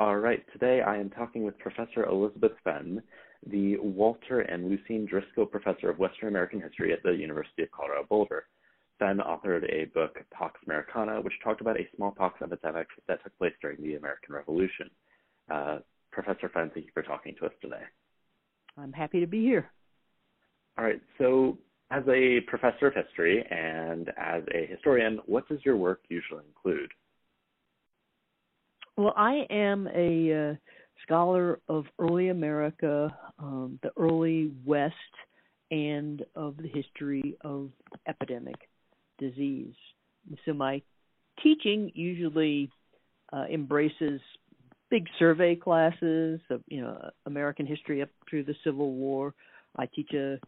All right, today I am talking with Professor Elizabeth Fenn, the Walter and Lucienne Driskill Professor of Western American History at the University of Colorado Boulder. Fenn authored a book, Pox Americana, which talked about a smallpox epidemic that took place during the American Revolution. Uh, Professor Fenn, thank you for talking to us today. I'm happy to be here. All right, so as a professor of history and as a historian, what does your work usually include? Well, I am a uh, scholar of early America, um, the early West, and of the history of epidemic disease. So my teaching usually uh, embraces big survey classes of you know American history up through the Civil War. I teach a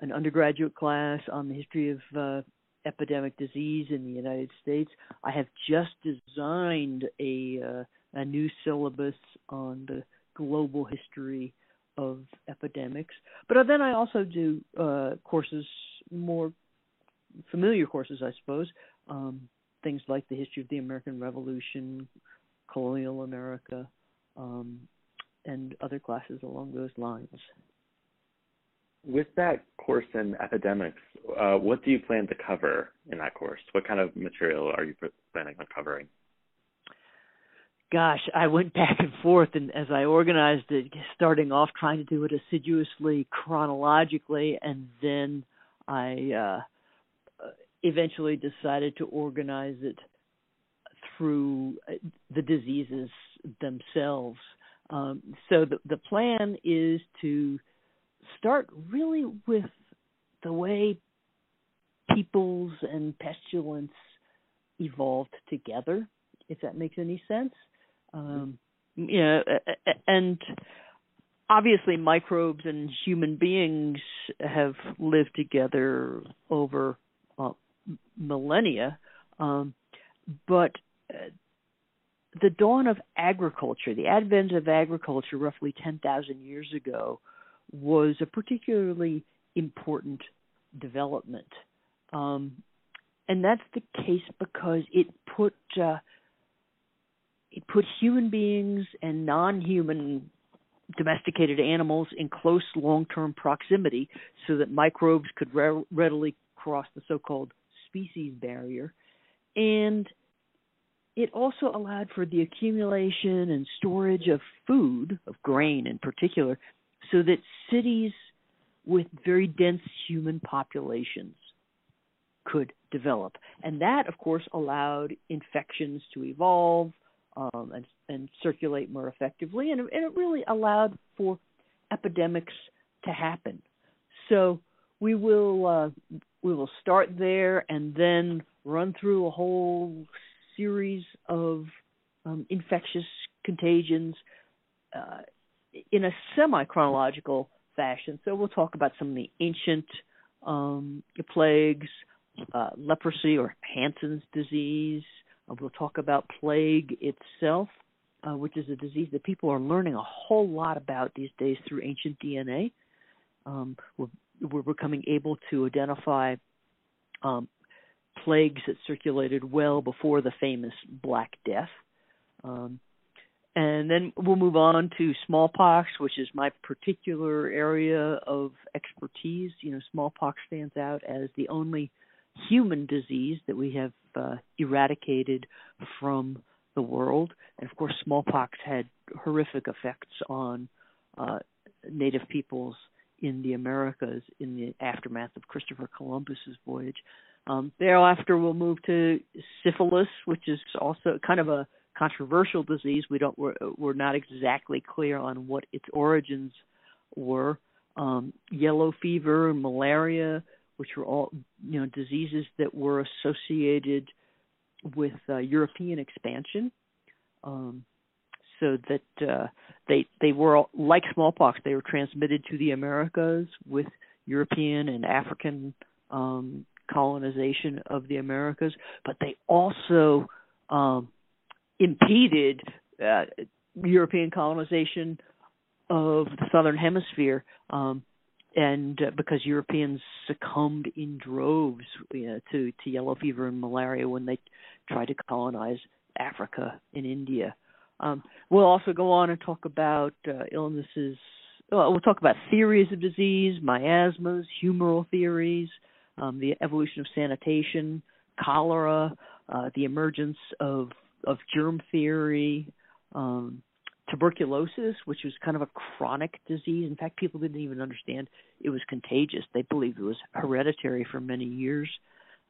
an undergraduate class on the history of uh, epidemic disease in the United States. I have just designed a uh, a new syllabus on the global history of epidemics. But then I also do uh, courses, more familiar courses, I suppose, um, things like the history of the American Revolution, colonial America, um, and other classes along those lines. With that course in epidemics, uh, what do you plan to cover in that course? What kind of material are you planning on covering? Gosh, I went back and forth, and as I organized it, starting off trying to do it assiduously chronologically, and then I uh, eventually decided to organize it through uh, the diseases themselves. Um, so the, the plan is to start really with the way peoples and pestilence evolved together, if that makes any sense. Um, and obviously microbes and human beings have lived together over uh, millennia, um, but uh, the dawn of agriculture, the advent of agriculture roughly 10,000 years ago, was a particularly important development. Um, and that's the case because it put uh, it put human beings and non-human domesticated animals in close long-term proximity so that microbes could re- readily cross the so-called species barrier and it also allowed for the accumulation and storage of food of grain in particular so that cities with very dense human populations could develop. And that, of course, allowed infections to evolve um, and, and, circulate more effectively, and, and it really allowed for epidemics to happen. So we will uh, we will start there and then run through a whole series of um, infectious contagions uh, in a semi chronological fashion. So we'll talk about some of the ancient um, plagues, uh, leprosy or Hansen's disease. Uh, we'll talk about plague itself, uh, which is a disease that people are learning a whole lot about these days through ancient DNA. Um, we're, we're becoming able to identify um, plagues that circulated well before the famous Black Death. Um, and then we'll move on to smallpox, which is my particular area of expertise. You know, smallpox stands out as the only human disease that we have uh, eradicated from the world. And of course, smallpox had horrific effects on uh, native peoples in the Americas in the aftermath of Christopher Columbus's voyage. Um, thereafter, we'll move to syphilis, which is also kind of a controversial disease. We don't we're, we're not exactly clear on what its origins were. Um, yellow fever and malaria, which were all you know diseases that were associated with uh, European expansion. Um, so that uh, they they were like smallpox. They were transmitted to the Americas with European and African um, colonization of the Americas, but they also um, impeded uh, European colonization of the southern hemisphere, um, and uh, because Europeans succumbed in droves you know, to to yellow fever and malaria when they tried to colonize Africa and India. Um, we'll also go on and talk about uh, illnesses. Well, we'll talk about theories of disease, miasmas, humoral theories, um, the evolution of sanitation, cholera, uh, the emergence of of germ theory, um, tuberculosis, which was kind of a chronic disease. In fact, people didn't even understand it was contagious. They believed it was hereditary for many years.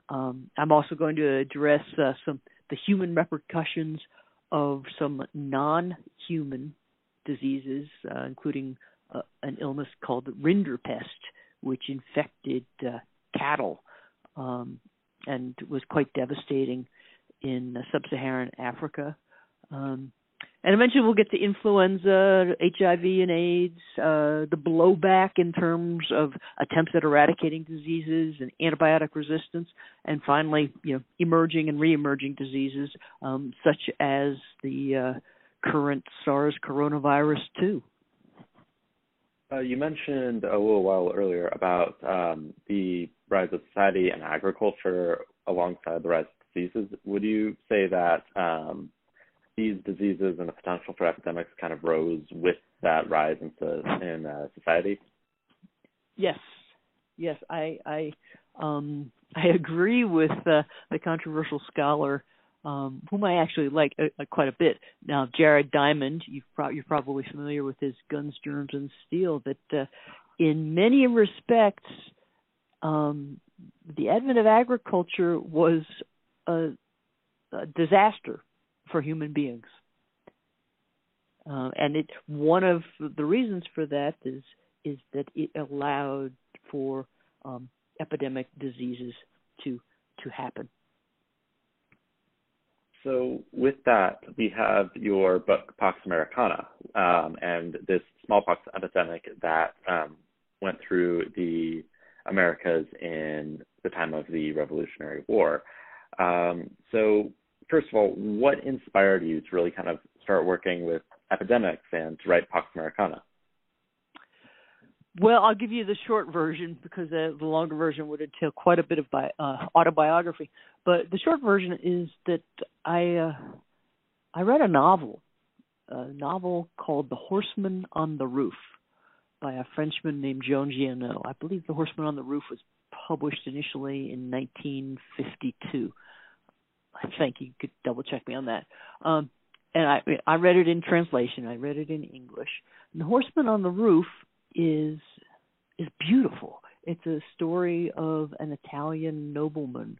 Um, I'm also going to address uh, some the human repercussions of some non-human diseases, uh, including uh, an illness called rinderpest, which infected uh, cattle um, and was quite devastating in sub-Saharan Africa. Um, and eventually we'll get to influenza, HIV and AIDS, uh, the blowback in terms of attempts at eradicating diseases and antibiotic resistance, and finally, you know, emerging and re-emerging diseases um, such as the uh, current SARS coronavirus 2. Uh, you mentioned a little while earlier about um, the rise of society and agriculture alongside the rise diseases. Would you say that um, these diseases and the potential for epidemics kind of rose with that rise in, in uh, society? Yes, yes, I I um, I agree with uh, the controversial scholar um, whom I actually like uh, quite a bit. Now, Jared Diamond, you've pro- you're probably familiar with his Guns, Germs, and Steel. That uh, in many respects, um, the advent of agriculture was a, a disaster for human beings. Uh, and it one of the reasons for that is is that it allowed for um, epidemic diseases to to happen. So with that, we have your book Pox Americana um, and this smallpox epidemic that um, went through the Americas in the time of the Revolutionary War. Um, so first of all, what inspired you to really kind of start working with epidemics and to write Pox Americana? Well, I'll give you the short version because uh, the longer version would entail quite a bit of bi- uh, autobiography. But the short version is that I uh, I read a novel, a novel called The Horseman on the Roof by a Frenchman named Jean Giono. I believe The Horseman on the Roof was published initially in 1952. I think you could double check me on that. Um, and I I read it in translation. I read it in English. And the Horseman on the Roof is is beautiful. It's a story of an Italian nobleman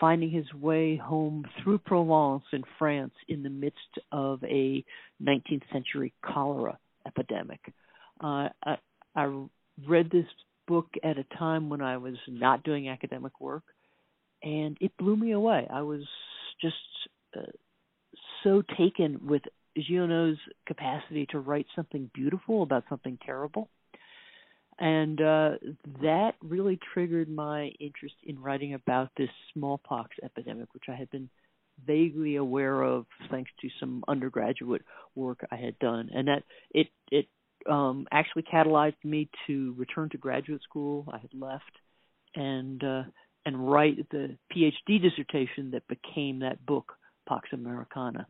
finding his way home through Provence in France in the midst of a 19th century cholera epidemic. Uh, I, I read this book at a time when I was not doing academic work, and it blew me away. I was just uh, so taken with Giono's capacity to write something beautiful about something terrible. And uh, that really triggered my interest in writing about this smallpox epidemic, which I had been vaguely aware of thanks to some undergraduate work I had done. And that it it um, actually catalyzed me to return to graduate school. I had left and uh, and write the PhD dissertation that became that book, Pox Americana.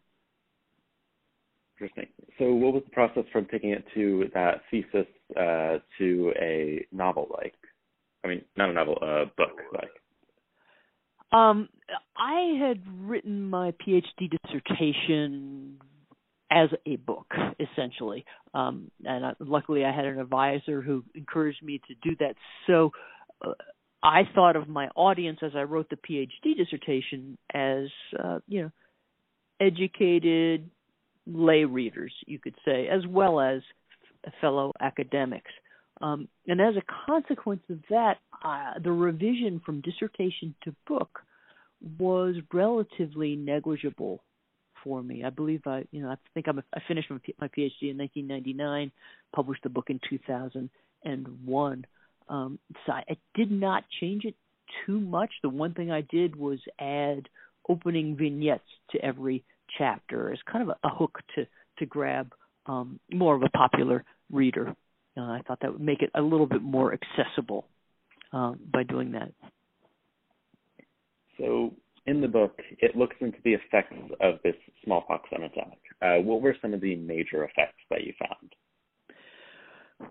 Interesting. So, what was the process from taking it to that thesis uh, to a novel like? I mean, not a novel, a book like. Um, I had written my PhD dissertation as a book, essentially, um, and I, luckily I had an advisor who encouraged me to do that. So. Uh, I thought of my audience as I wrote the PhD dissertation as, uh, you know, educated lay readers, you could say, as well as f- fellow academics. Um, and as a consequence of that, uh, the revision from dissertation to book was relatively negligible for me. I believe I, you know, I think I'm a, I finished my, PhD in 1999, published the book in 2001. Um, so I, I did not change it too much. The one thing I did was add opening vignettes to every chapter as kind of a, a hook to to grab um, more of a popular reader. Uh, I thought that would make it a little bit more accessible uh, by doing that. So, in the book, it looks into the effects of this smallpox epidemic. Uh, what were some of the major effects that you found?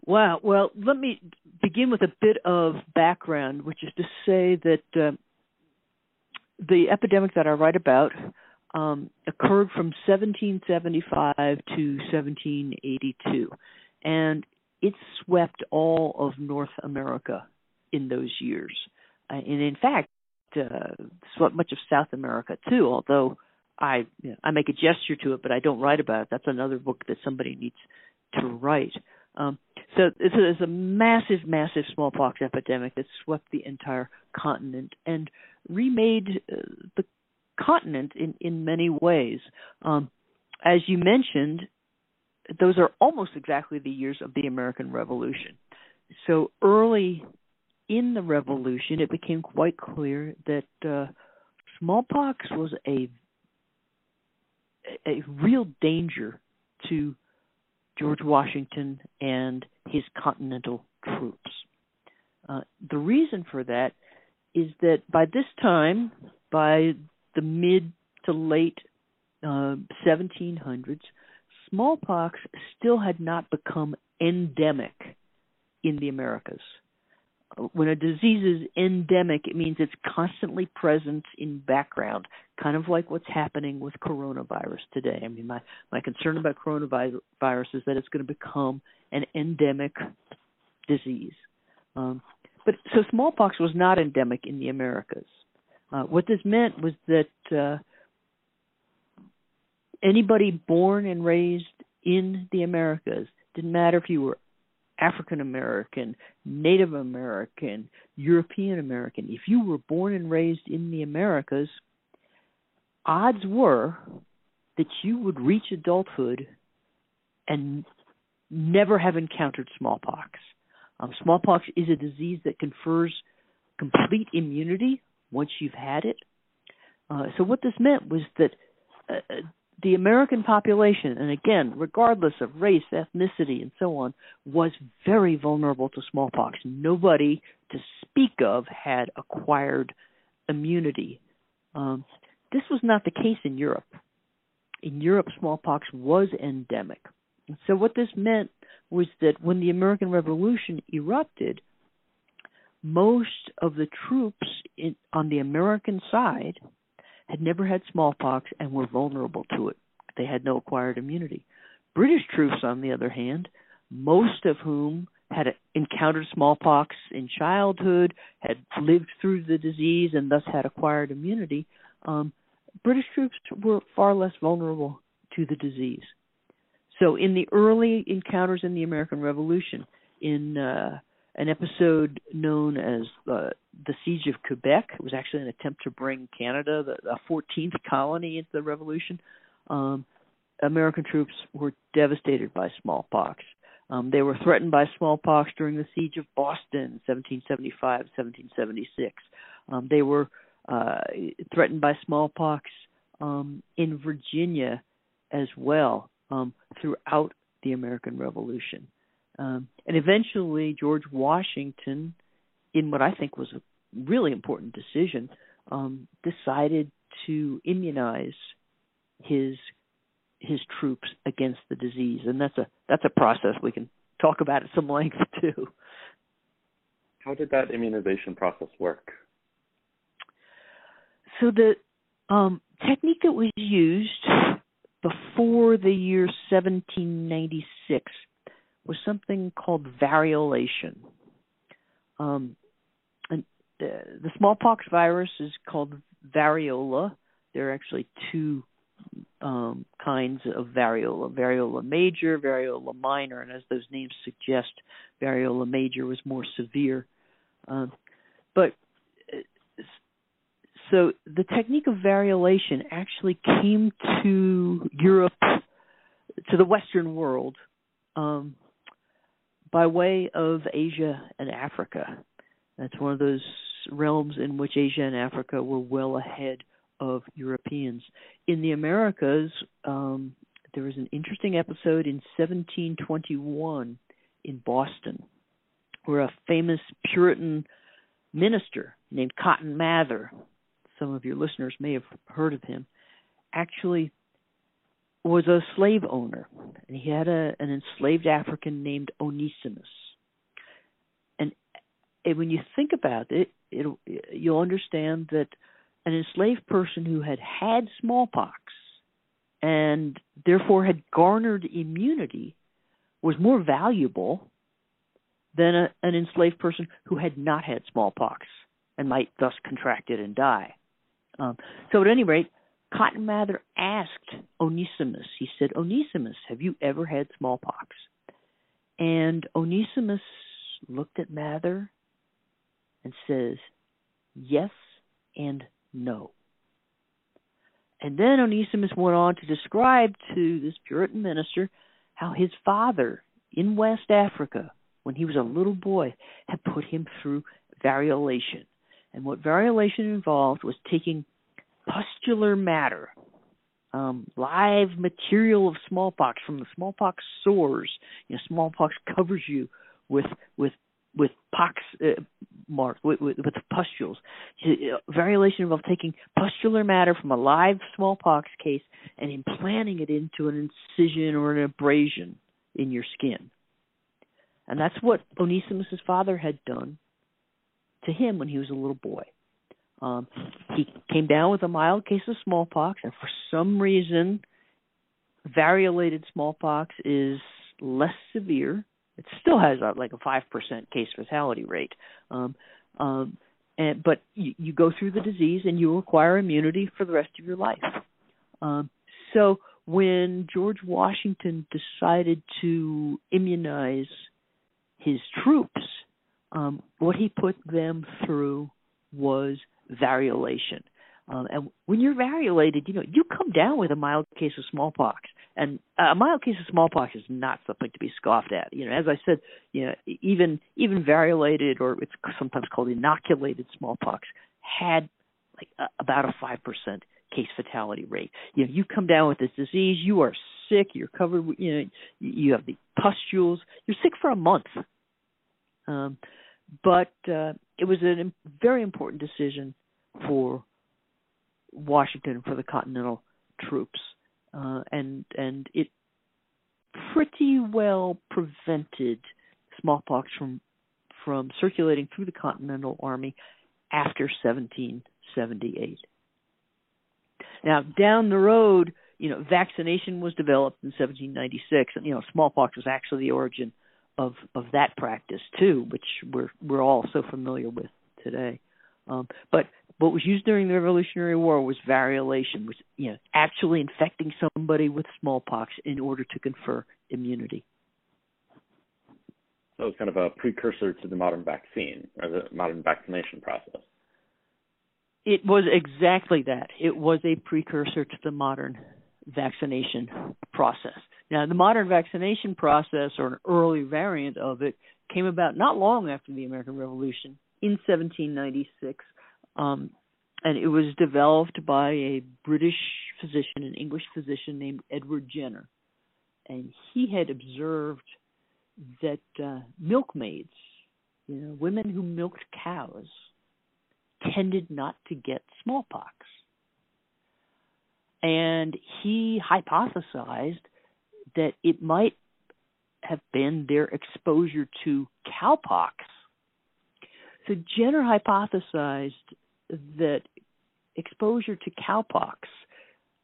Wow. Well, let me begin with a bit of background, which is to say that uh, the epidemic that I write about um, occurred from 1775 to 1782, and it swept all of North America in those years, uh, and in fact, uh, much of South America too. Although I you know, I make a gesture to it, but I don't write about it. That's another book that somebody needs to write. Um, so a, a massive, massive smallpox epidemic that swept the entire continent and remade uh, the continent in in many ways. Um, as you mentioned, those are almost exactly the years of the American Revolution. So early in the revolution, it became quite clear that uh, smallpox was a a real danger to George Washington and his continental troops. Uh, the reason for that is that by this time, by the mid to late uh, 1700s, smallpox still had not become endemic in the Americas. When a disease is endemic, it means it's constantly present in background, kind of like what's happening with coronavirus today. I mean, my my concern about coronavirus is that it's going to become an endemic disease. Um, but so smallpox was not endemic in the Americas. Uh, what this meant was that uh, anybody born and raised in the Americas didn't matter if you were African American, Native American, European American. If you were born and raised in the Americas, odds were that you would reach adulthood and never have encountered smallpox. Um, smallpox is a disease that confers complete immunity once you've had it. Uh, so what this meant was that uh, uh, the American population, and again, regardless of race, ethnicity, and so on, was very vulnerable to smallpox. Nobody to speak of had acquired immunity. Um, this was not the case in Europe. In Europe, smallpox was endemic. So, what this meant was that when the American Revolution erupted, most of the troops in, on the American side had never had smallpox and were vulnerable to it. They had no acquired immunity. British troops, on the other hand, most of whom had encountered smallpox in childhood, had lived through the disease, and thus had acquired immunity, um, British troops were far less vulnerable to the disease. So, in the early encounters in the American Revolution, in uh, an episode known as uh, the Siege of Quebec. It was actually an attempt to bring Canada, the, the 14th colony, into the Revolution. Um, American troops were devastated by smallpox. Um, they were threatened by smallpox during the Siege of Boston, 1775, 1776. Um, they were uh, threatened by smallpox um, in Virginia as well um, throughout the American Revolution. Um, and eventually, George Washington, in what I think was a really important decision, um, decided to immunize his his troops against the disease, and that's a that's a process we can talk about at some length too. How did that immunization process work? So the um, technique that was used before the year 1796 was something called variolation. Um, the smallpox virus is called variola. There are actually two um, kinds of variola variola major, variola minor, and as those names suggest, variola major was more severe. Um, but uh, so the technique of variolation actually came to Europe, to the Western world, um, by way of Asia and Africa. That's one of those realms in which Asia and Africa were well ahead of Europeans. In the Americas, um, there was an interesting episode in 1721 in Boston where a famous Puritan minister named Cotton Mather, some of your listeners may have heard of him, actually was a slave owner, and he had a, an enslaved African named Onesimus. And, when you think about it, it, you'll understand that an enslaved person who had had smallpox and therefore had garnered immunity was more valuable than a, an enslaved person who had not had smallpox and might thus contract it and die. Um, so, at any rate, Cotton Mather asked Onesimus, he said, Onesimus, have you ever had smallpox? And Onesimus looked at Mather and says, Yes and no. And then Onesimus went on to describe to this Puritan minister how his father in West Africa, when he was a little boy, had put him through variolation. And what variolation involved was taking pustular matter, um, live material of smallpox from the smallpox sores. You know, smallpox covers you with with with pox uh, mark with, with, with pustules. Uh, variolation involves taking pustular matter from a live smallpox case and implanting it into an incision or an abrasion in your skin. And that's what Onesimus's father had done to him when he was a little boy. Um, he came down with a mild case of smallpox, and for some reason, variolated smallpox is less severe it still has a, like a five percent case fatality rate. Um, um, and, but you, you go through the disease and you acquire immunity for the rest of your life. Um, so when George Washington decided to immunize his troops, um, what he put them through was variolation. Um, and when you're variolated, you know you come down with a mild case of smallpox, and a mild case of smallpox is not something to be scoffed at. You know, as I said, you know, even even variolated or it's sometimes called inoculated smallpox had like a, about a five percent case fatality rate. You know, you come down with this disease, you are sick, you're covered, you know, you have the pustules, you're sick for a month. Um, but uh, it was a very important decision for Washington for the Continental troops, uh, and and it pretty well prevented smallpox from from circulating through the Continental Army after 1778. Now, down the road, you know, vaccination was developed in 1796, and you know, smallpox was actually the origin of of that practice too, which we're we're all so familiar with today. Um, but what was used during the Revolutionary War was variolation, was you know actually infecting somebody with smallpox in order to confer immunity. So it's kind of a precursor to the modern vaccine or the modern vaccination process. It was exactly that. It was a precursor to the modern vaccination process. Now, the modern vaccination process, or an early variant of it, came about not long after the American Revolution in 1796 um, and it was developed by a British physician, an English physician named Edward Jenner. And he had observed that uh, milkmaids, you know, women who milked cows, tended not to get smallpox. And he hypothesized that it might have been their exposure to cowpox. So Jenner hypothesized that exposure to cowpox,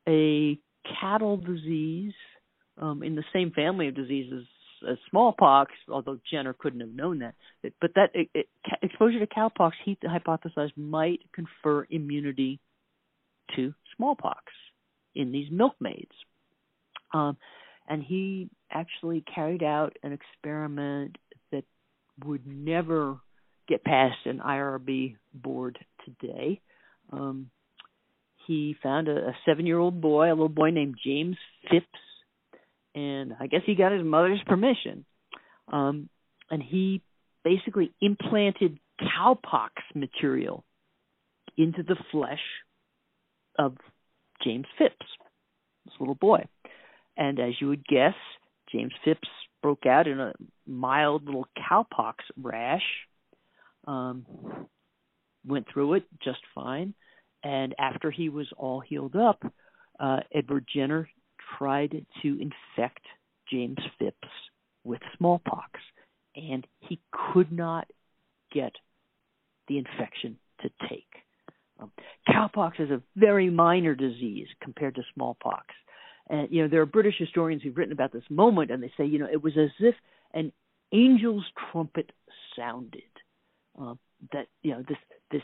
a cattle disease um, in the same family of diseases as smallpox, although Jenner couldn't have known that, but that it, it, exposure to cowpox, he hypothesized might confer immunity to smallpox in these milkmaids. Um, and he actually carried out an experiment that would never get past an IRB board today. Um, he found a, a seven-year-old boy, a little boy named James Phipps, and I guess he got his mother's permission. Um, and he basically implanted cowpox material into the flesh of James Phipps, this little boy. And as you would guess, James Phipps broke out in a mild little cowpox rash um, went through it just fine. And after he was all healed up, uh, Edward Jenner tried to infect James Phipps with smallpox, and he could not get the infection to take. Um, cowpox is a very minor disease compared to smallpox. And you know there are British historians who've written about this moment, and they say you know it was as if an angel's trumpet sounded. Uh, that you know this this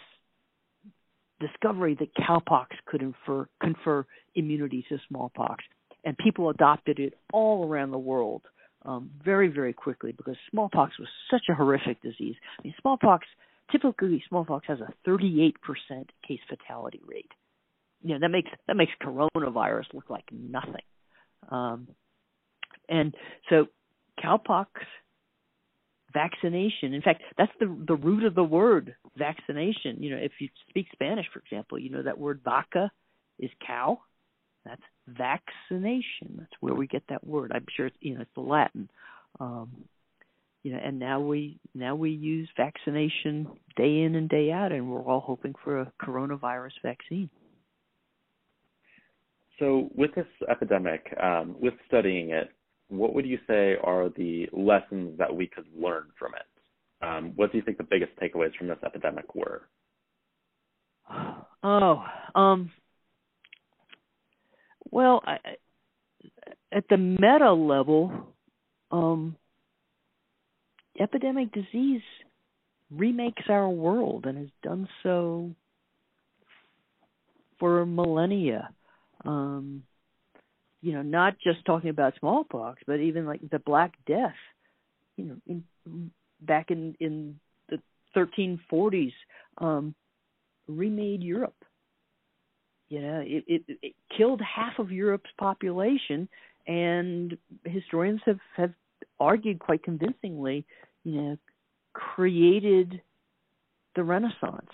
discovery that cowpox could infer, confer immunity to smallpox, and people adopted it all around the world um, very very quickly because smallpox was such a horrific disease. I mean smallpox typically smallpox has a 38% case fatality rate. You know that makes that makes coronavirus look like nothing. Um, and so cowpox vaccination. In fact, that's the the root of the word vaccination. You know, if you speak Spanish, for example, you know that word vaca is cow. That's vaccination. That's where we get that word. I'm sure it's you know it's the Latin. Um, you know, and now we now we use vaccination day in and day out, and we're all hoping for a coronavirus vaccine. So, with this epidemic, um, with studying it, what would you say are the lessons that we could learn from it? Um, what do you think the biggest takeaways from this epidemic were? Oh, um, well, I, at the meta level, um, epidemic disease remakes our world and has done so for millennia. Um, you know, not just talking about smallpox, but even like the Black Death. You know, in, back in in the 1340s, um, remade Europe. You know, it, it it killed half of Europe's population, and historians have have argued quite convincingly, you know, created the Renaissance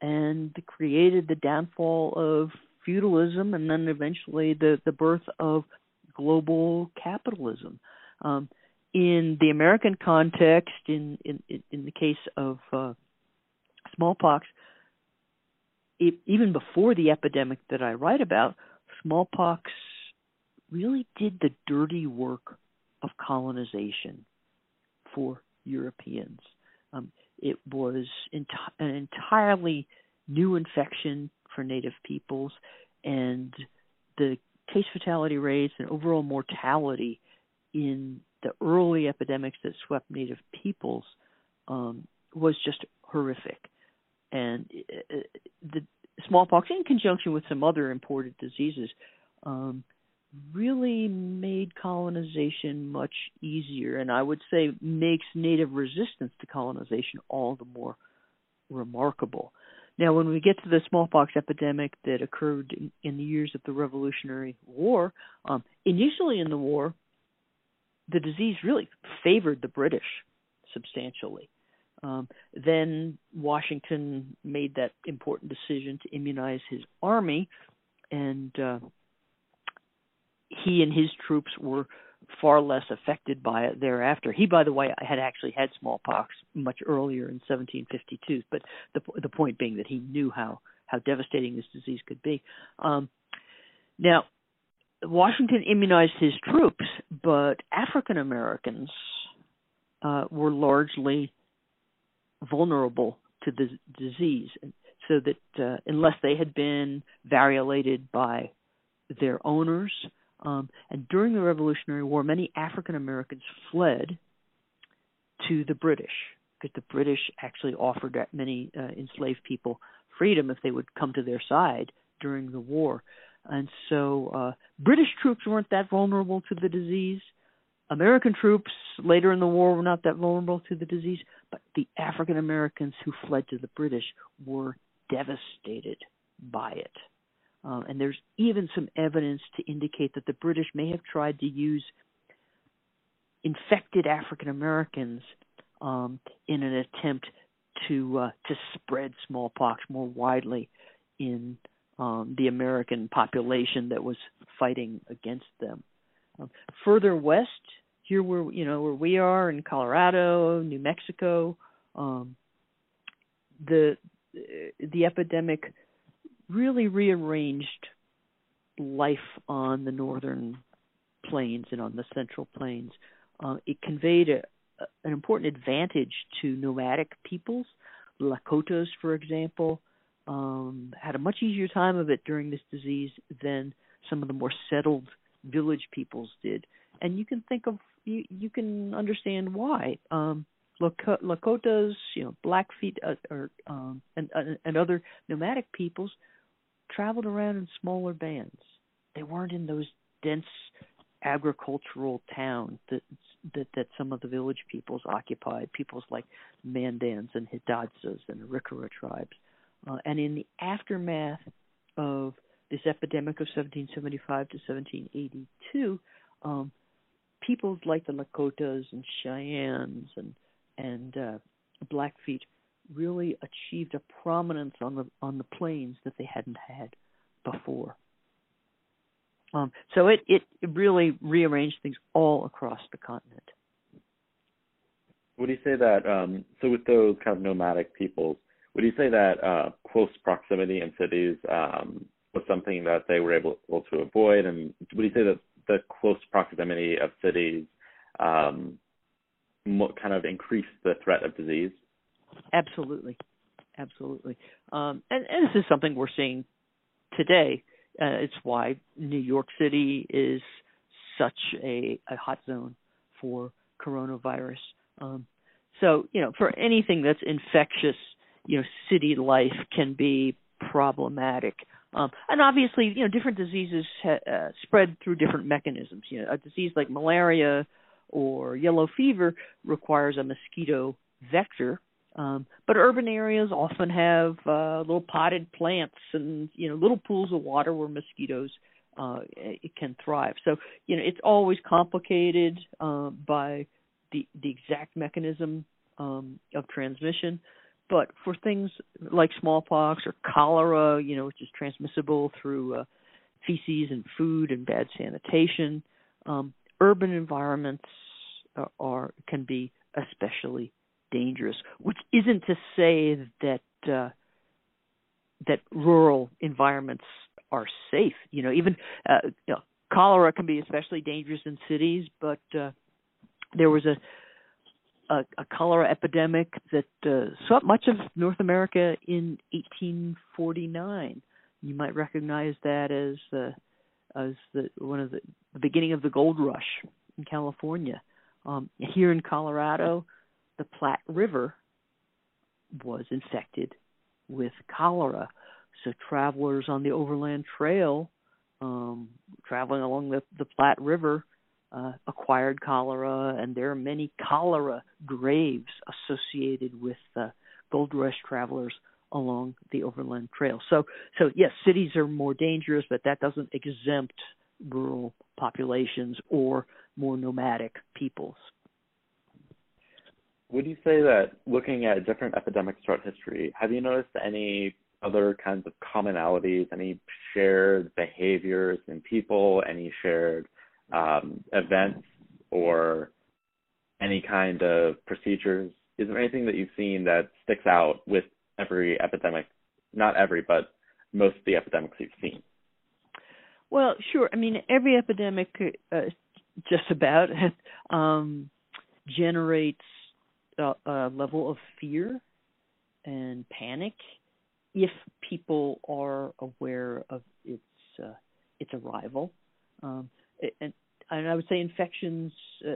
and created the downfall of feudalism and then eventually the, the birth of global capitalism. Um, in the American context, in in, in the case of uh, smallpox, it, even before the epidemic that I write about, smallpox really did the dirty work of colonization for Europeans. Um, it was an entirely new infection for Native peoples, and the case fatality rates and overall mortality in the early epidemics that swept Native peoples um, was just horrific. And uh, the smallpox, in conjunction with some other imported diseases, um, really made colonization much easier, and I would say makes native resistance to colonization all the more remarkable. Now, when we get to the smallpox epidemic that occurred in, in the years of the Revolutionary War, um, initially in the war, the disease really favored the British substantially. Um, then Washington made that important decision to immunize his army, and uh, he and his troops were far less affected by it thereafter. He, by the way, had actually had smallpox much earlier in 1752. But the the point being that he knew how how devastating this disease could be. Um, now, Washington immunized his troops, but African Americans uh, were largely vulnerable to the disease, so that uh, unless they had been variolated by their owners um, and during the Revolutionary War, many African Americans fled to the British because the British actually offered many uh, enslaved people freedom if they would come to their side during the war. And so uh, British troops weren't that vulnerable to the disease. American troops later in the war were not that vulnerable to the disease, but the African Americans who fled to the British were devastated by it. Um, and there's even some evidence to indicate that the British may have tried to use infected African Americans um, in an attempt to uh, to spread smallpox more widely in um, the American population that was fighting against them. Um, further west, here where you know where we are in Colorado, New Mexico, um, the the epidemic really rearranged life on the northern plains and on the central plains. Uh, it conveyed a, a, an important advantage to nomadic peoples. Lakotas, for example, um, had a much easier time of it during this disease than some of the more settled village peoples did. And you can think of you you can understand why. Um, Lakotas, you know, Blackfeet, uh, or um, and uh, and other nomadic peoples traveled around in smaller bands. They weren't in those dense agricultural towns that that that some of the village peoples occupied. Peoples like Mandans and Hidatsas and Arikara tribes. Uh, and in the aftermath of this epidemic of 1775 to 1782, um, peoples like the Lakotas and Cheyennes and and uh, Blackfeet really achieved a prominence on the on the plains that they hadn't had before. Um, so it, it really rearranged things all across the continent. Would you say that um, so with those kind of nomadic peoples, would you say that uh, close proximity in cities um, was something that they were able, able, to avoid, and would you say that the close proximity of cities um, kind of increased the threat of disease? Absolutely, absolutely, um, and, and this is something we're seeing today. Uh, it's why New York City is such a, a hot zone for coronavirus. Um, so, you know, for anything that's infectious, you know, city life can be problematic. Um, and obviously, you know, different diseases ha- uh, spread through different mechanisms. You know, a disease like malaria or yellow fever requires a mosquito vector, um, but urban areas often have uh, little potted plants and you know little pools of water where mosquitoes uh, it can thrive. So you know it's always complicated uh, by the the exact mechanism um, of transmission. But for things like smallpox or cholera, you know, which is transmissible through uh, feces and food and bad sanitation, um, urban environments are, are can be especially dangerous. Which isn't to say that uh, that rural environments are safe. You know, even uh, you know, cholera can be especially dangerous in cities. But uh, there was a a, a cholera epidemic that uh, swept much of North America in 1849. You might recognize that as uh, as the one of the, the beginning of the gold rush in California. Um, here in Colorado, the Platte River was infected with cholera. So travelers on the overland trail, um, traveling along the, the Platte River, uh, acquired cholera, and there are many cholera graves associated with uh, gold rush travelers along the overland trail. So, so yes, cities are more dangerous, but that doesn't exempt rural populations or more nomadic peoples. Would you say that looking at different epidemics throughout history, have you noticed any other kinds of commonalities, any shared behaviors in people, any shared um, events, or any kind of procedures? Is there anything that you've seen that sticks out with every epidemic? Not every, but most of the epidemics you've seen. Well, sure. I mean, every epidemic, uh, just about, um, generates a, a level of fear and panic if people are aware of its uh, its arrival. Um, and, and I would say infections. Uh,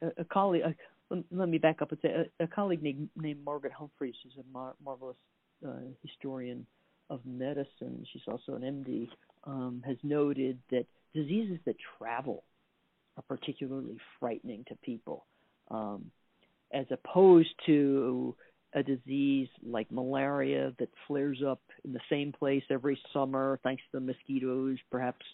a, a colleague, uh, let me back up and say a, a colleague named, named Margaret Humphreys, who's a mar- marvelous uh, historian of medicine. She's also an MD. Um, has noted that diseases that travel are particularly frightening to people. Um, as opposed to a disease like malaria that flares up in the same place every summer thanks to the mosquitoes perhaps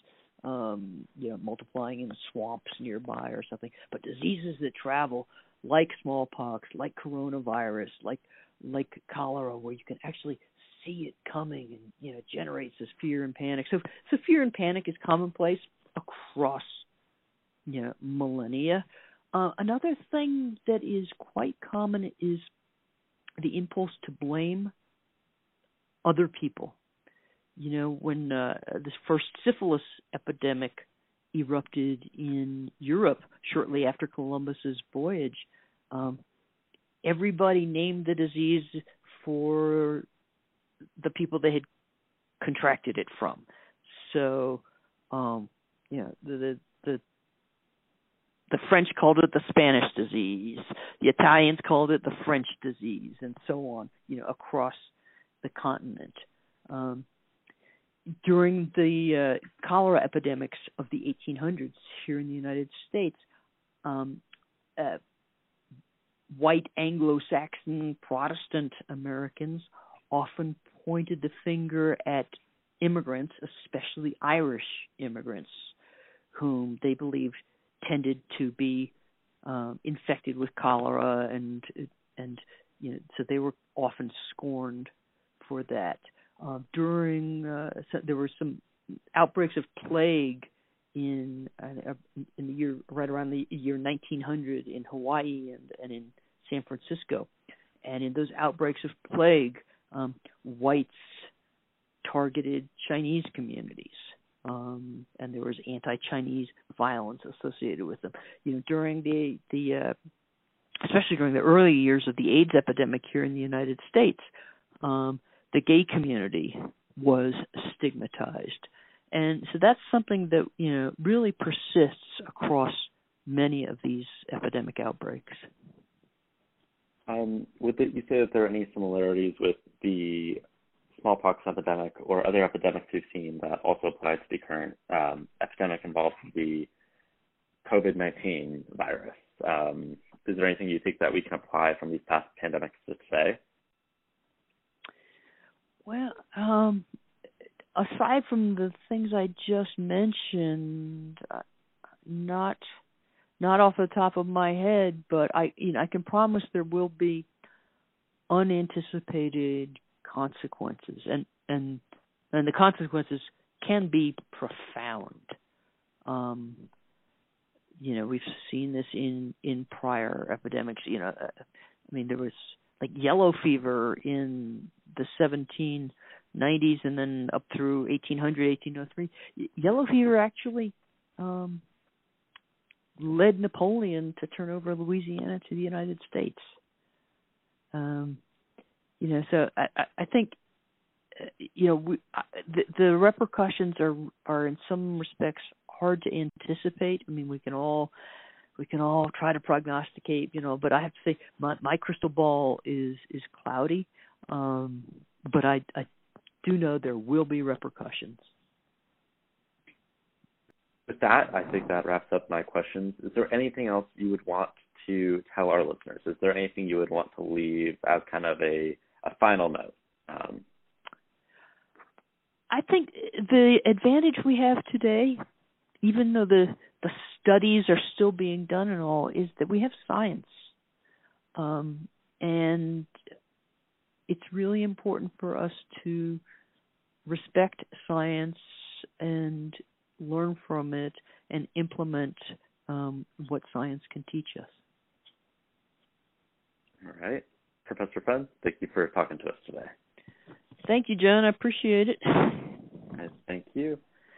um you know multiplying in the swamps nearby or something. But diseases that travel like smallpox like coronavirus like like cholera where you can actually see it coming and you know generates this fear and panic. So so fear and panic is commonplace across you know millennia uh, another thing that is quite common is the impulse to blame other people. you know, when uh, this first syphilis epidemic erupted in Europe shortly after Columbus's voyage, um, everybody named the disease for the people they had contracted it from. So, um, you know, the, the the the French called it the Spanish disease, the Italians called it the French disease, and so on. You know, across the continent. Um, during the uh, cholera epidemics of the 1800s here in the United States, um, uh, white Anglo-Saxon Protestant Americans often pointed the finger at immigrants, especially Irish immigrants, whom they believed tended to be um, infected with cholera, and and you know, so they were often scorned for that. Uh, during uh, so there were some outbreaks of plague in uh, in the year right around the year 1900 in Hawaii and and in San Francisco, and in those outbreaks of plague, um, whites targeted Chinese communities, um, and there was anti-Chinese violence associated with them. You know, during the the uh, especially during the early years of the AIDS epidemic here in the United States, um, the gay community was stigmatized, and so that's something that you know really persists across many of these epidemic outbreaks. Um, would you say that there are any similarities with the smallpox epidemic or other epidemics we've seen that also apply to the current um, epidemic involved the COVID 19 virus? Um, is there anything you think that we can apply from these past pandemics to today? Well, um, aside from the things I just mentioned, uh, not not off the top of my head, but I you know I can promise there will be unanticipated consequences and and and the consequences can be profound. Um, you know, we've seen this in in prior epidemics. You know, uh, I mean, there was like yellow fever in the 1790s and then up through 1800, 1803. Yellow fever actually um, led Napoleon to turn over Louisiana to the United States. Um, you know, so I, I think uh, you know we, the, the repercussions are are in some respects hard to anticipate. I mean, we can all we can all try to prognosticate, you know, but I have to say my my crystal ball is is cloudy. Um, but I I do know there will be repercussions with that, I think that wraps up my questions. Is there anything else you would want to tell our listeners? Is there anything you would want to leave as kind of a, a final note? Um, I think the advantage we have today, even though the the studies are still being done and all, is that we have science, um, and it's really important for us to respect science and learn from it, and implement um, what science can teach us. All right. Professor Fenn, thank you for talking to us today. Thank you, John. I appreciate it. Thank you.